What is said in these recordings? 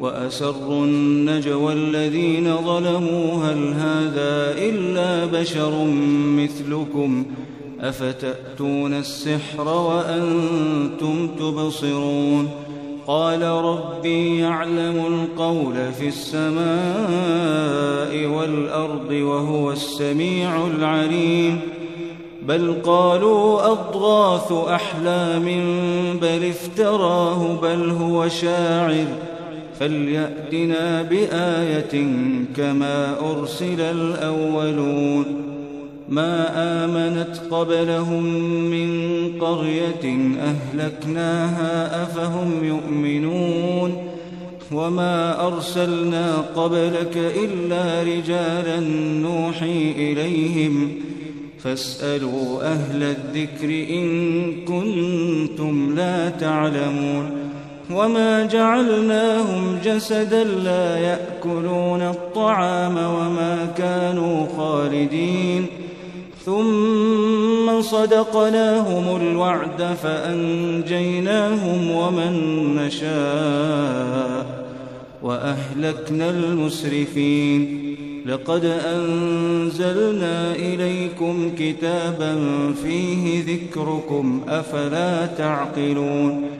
وأسروا النجوى الذين ظلموا هل هذا إلا بشر مثلكم أفتأتون السحر وأنتم تبصرون قال ربي يعلم القول في السماء والأرض وهو السميع العليم بل قالوا أضغاث أحلام بل افتراه بل هو شاعر فليأتنا بآية كما أرسل الأولون. ما آمنت قبلهم من قرية أهلكناها أفهم يؤمنون. وما أرسلنا قبلك إلا رجالا نوحي إليهم. فاسألوا أهل الذكر إن كنتم لا تعلمون. وما جعلناهم جسدا لا يأكلون الطعام وما كانوا خالدين ثم صدقناهم الوعد فأنجيناهم ومن نشاء وأهلكنا المسرفين لقد أنزلنا إليكم كتابا فيه ذكركم أفلا تعقلون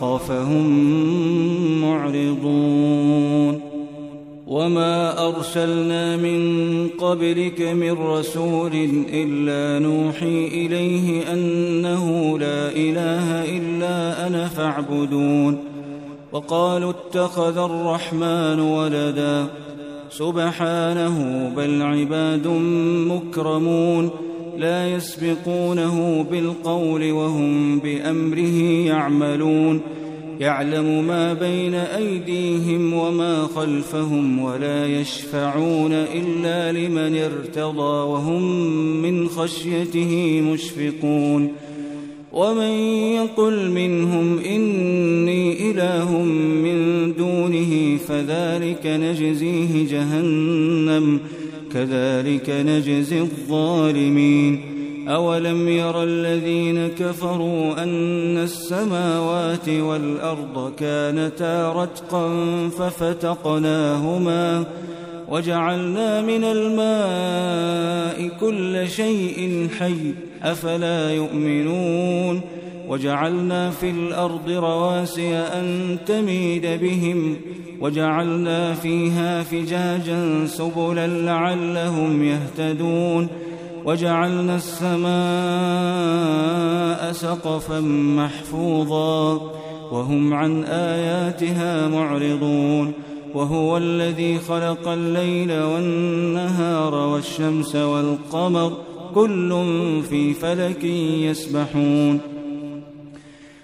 فهم معرضون. وما أرسلنا من قبلك من رسول إلا نوحي إليه أنه لا إله إلا أنا فاعبدون. وقالوا اتخذ الرحمن ولدا. سبحانه بل عباد مكرمون. لا يسبقونه بالقول وهم بأمره يعملون. يعلم ما بين أيديهم وما خلفهم ولا يشفعون إلا لمن ارتضى وهم من خشيته مشفقون. ومن يقل منهم إني إله من دونه فذلك نجزيه جهنم. كذلك نجزي الظالمين أولم ير الذين كفروا أن السماوات والأرض كانتا رتقا ففتقناهما وجعلنا من الماء كل شيء حي أفلا يؤمنون وجعلنا في الأرض رواسي أن تميد بهم وجعلنا فيها فجاجا سبلا لعلهم يهتدون وجعلنا السماء سقفا محفوظا وهم عن آياتها معرضون وهو الذي خلق الليل والنهار والشمس والقمر كل في فلك يسبحون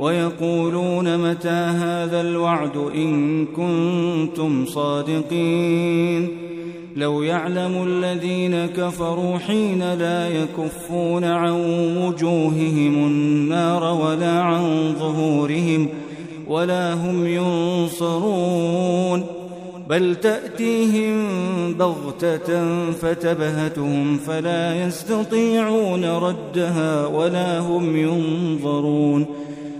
ويقولون متى هذا الوعد إن كنتم صادقين لو يعلم الذين كفروا حين لا يكفون عن وجوههم النار ولا عن ظهورهم ولا هم ينصرون بل تأتيهم بغتة فتبهتهم فلا يستطيعون ردها ولا هم ينظرون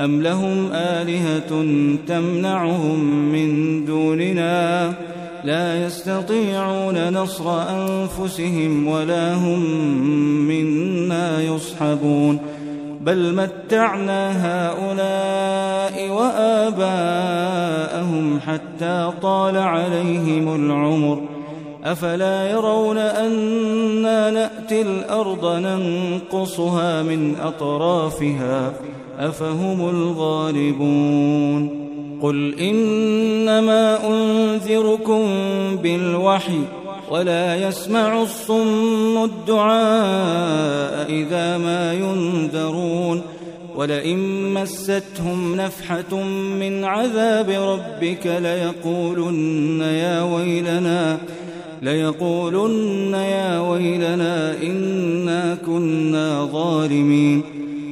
أم لهم آلهة تمنعهم من دوننا لا يستطيعون نصر أنفسهم ولا هم منا يصحبون بل متعنا هؤلاء وآباءهم حتى طال عليهم العمر أفلا يرون أنا نأتي الأرض ننقصها من أطرافها أفهم الغالبون قل إنما أنذركم بالوحي ولا يسمع الصم الدعاء إذا ما ينذرون ولئن مستهم نفحة من عذاب ربك ليقولن يا ويلنا ليقولن يا ويلنا إنا كنا ظالمين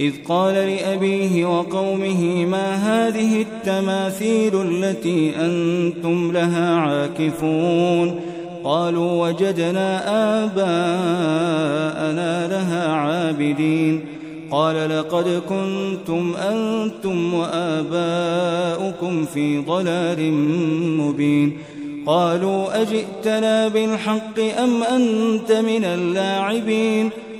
إذ قال لأبيه وقومه ما هذه التماثيل التي أنتم لها عاكفون؟ قالوا وجدنا آباءنا لها عابدين. قال لقد كنتم أنتم وآباؤكم في ضلال مبين. قالوا أجئتنا بالحق أم أنت من اللاعبين؟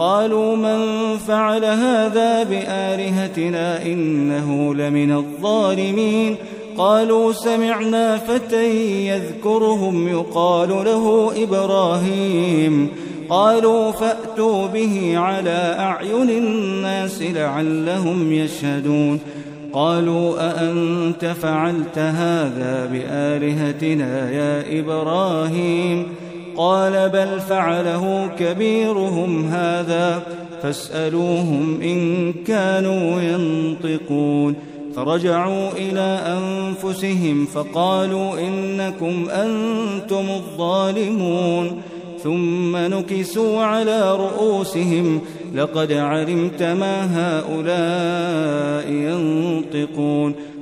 قالوا من فعل هذا بآلهتنا إنه لمن الظالمين؟ قالوا سمعنا فتى يذكرهم يقال له إبراهيم. قالوا فأتوا به على أعين الناس لعلهم يشهدون. قالوا أأنت فعلت هذا بآلهتنا يا إبراهيم؟ قال بل فعله كبيرهم هذا فاسألوهم إن كانوا ينطقون فرجعوا إلى أنفسهم فقالوا إنكم أنتم الظالمون ثم نكسوا على رؤوسهم لقد علمت ما هؤلاء ينطقون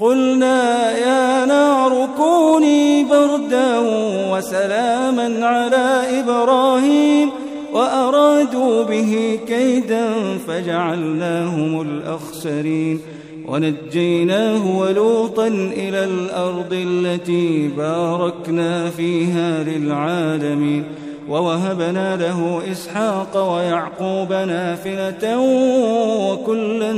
قلنا يا نار كوني بردا وسلاما على إبراهيم وأرادوا به كيدا فجعلناهم الأخسرين ونجيناه ولوطا إلى الأرض التي باركنا فيها للعالمين ووهبنا له إسحاق ويعقوب نافلة وكلا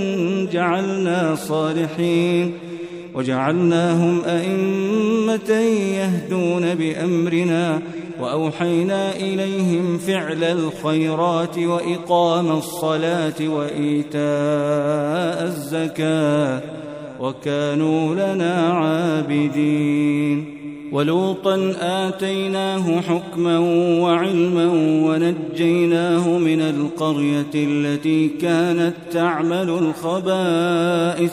جعلنا صالحين وجعلناهم أئمة يهدون بأمرنا وأوحينا إليهم فعل الخيرات وإقام الصلاة وإيتاء الزكاة وكانوا لنا عابدين ولوطا آتيناه حكما وعلما ونجيناه من القرية التي كانت تعمل الخبائث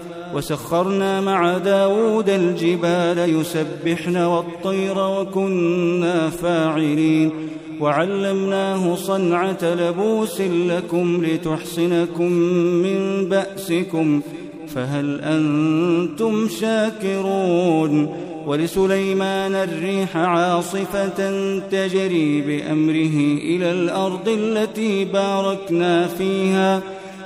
وسخرنا مع داود الجبال يسبحن والطير وكنا فاعلين وعلمناه صنعة لبوس لكم لتحصنكم من بأسكم فهل أنتم شاكرون ولسليمان الريح عاصفة تجري بأمره إلى الأرض التي باركنا فيها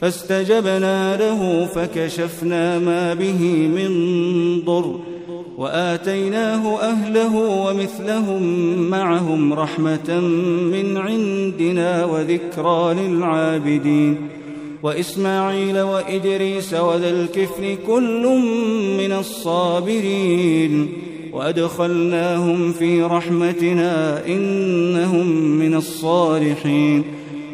فاستجبنا له فكشفنا ما به من ضر وآتيناه أهله ومثلهم معهم رحمة من عندنا وذكرى للعابدين وإسماعيل وإدريس وذا الكفل كل من الصابرين وأدخلناهم في رحمتنا إنهم من الصالحين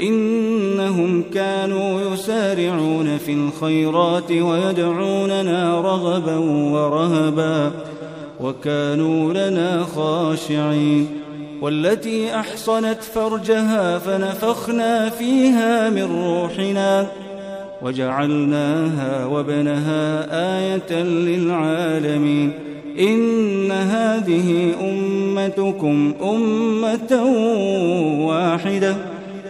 إنهم كانوا يسارعون في الخيرات ويدعوننا رغبا ورهبا وكانوا لنا خاشعين والتي أحصنت فرجها فنفخنا فيها من روحنا وجعلناها وابنها آية للعالمين إن هذه أمتكم أمة واحدة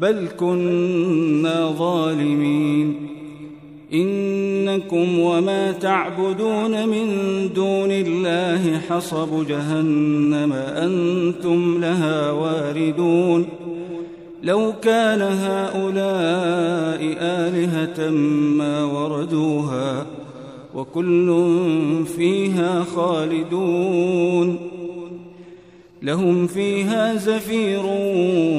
بل كنا ظالمين. إنكم وما تعبدون من دون الله حصب جهنم أنتم لها واردون. لو كان هؤلاء آلهة ما وردوها وكل فيها خالدون. لهم فيها زفير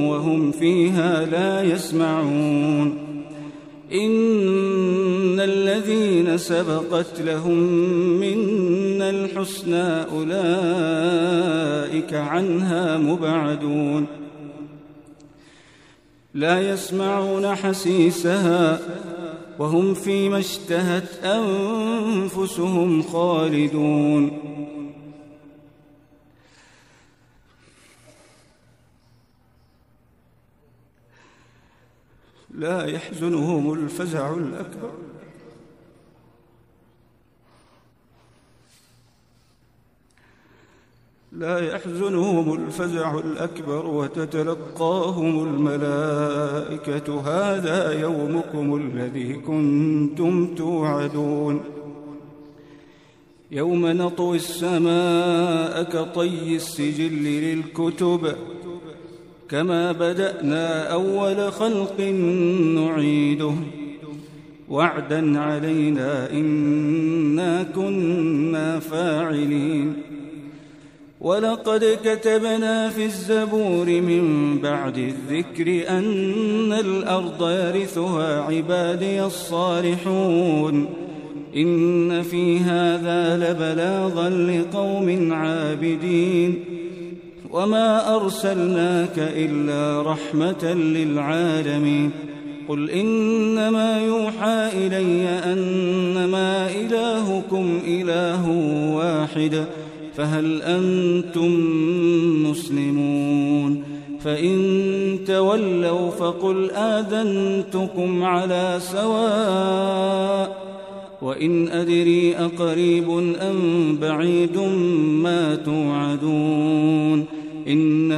وهم فيها لا يسمعون. إن الذين سبقت لهم منا الحسنى أولئك عنها مبعدون. لا يسمعون حسيسها وهم فيما اشتهت أنفسهم خالدون. لا يحزنهم الفزع الأكبر. لا يحزنهم الفزع الأكبر وتتلقاهم الملائكة. هذا يومكم الذي كنتم توعدون. يوم نطوي السماء كطي السجل للكتب. كما بدأنا أول خلق نعيده. وعدا علينا إنا كنا فاعلين. ولقد كتبنا في الزبور من بعد الذكر أن الأرض يرثها عبادي الصالحون. إن في هذا لبلاغا لقوم عابدين. وما أرسلناك إلا رحمة للعالمين قل إنما يوحى إلي أنما إلهكم إله واحد فهل أنتم مسلمون فإن تولوا فقل آذنتكم على سواء وإن أدري أقريب أم بعيد ما توعدون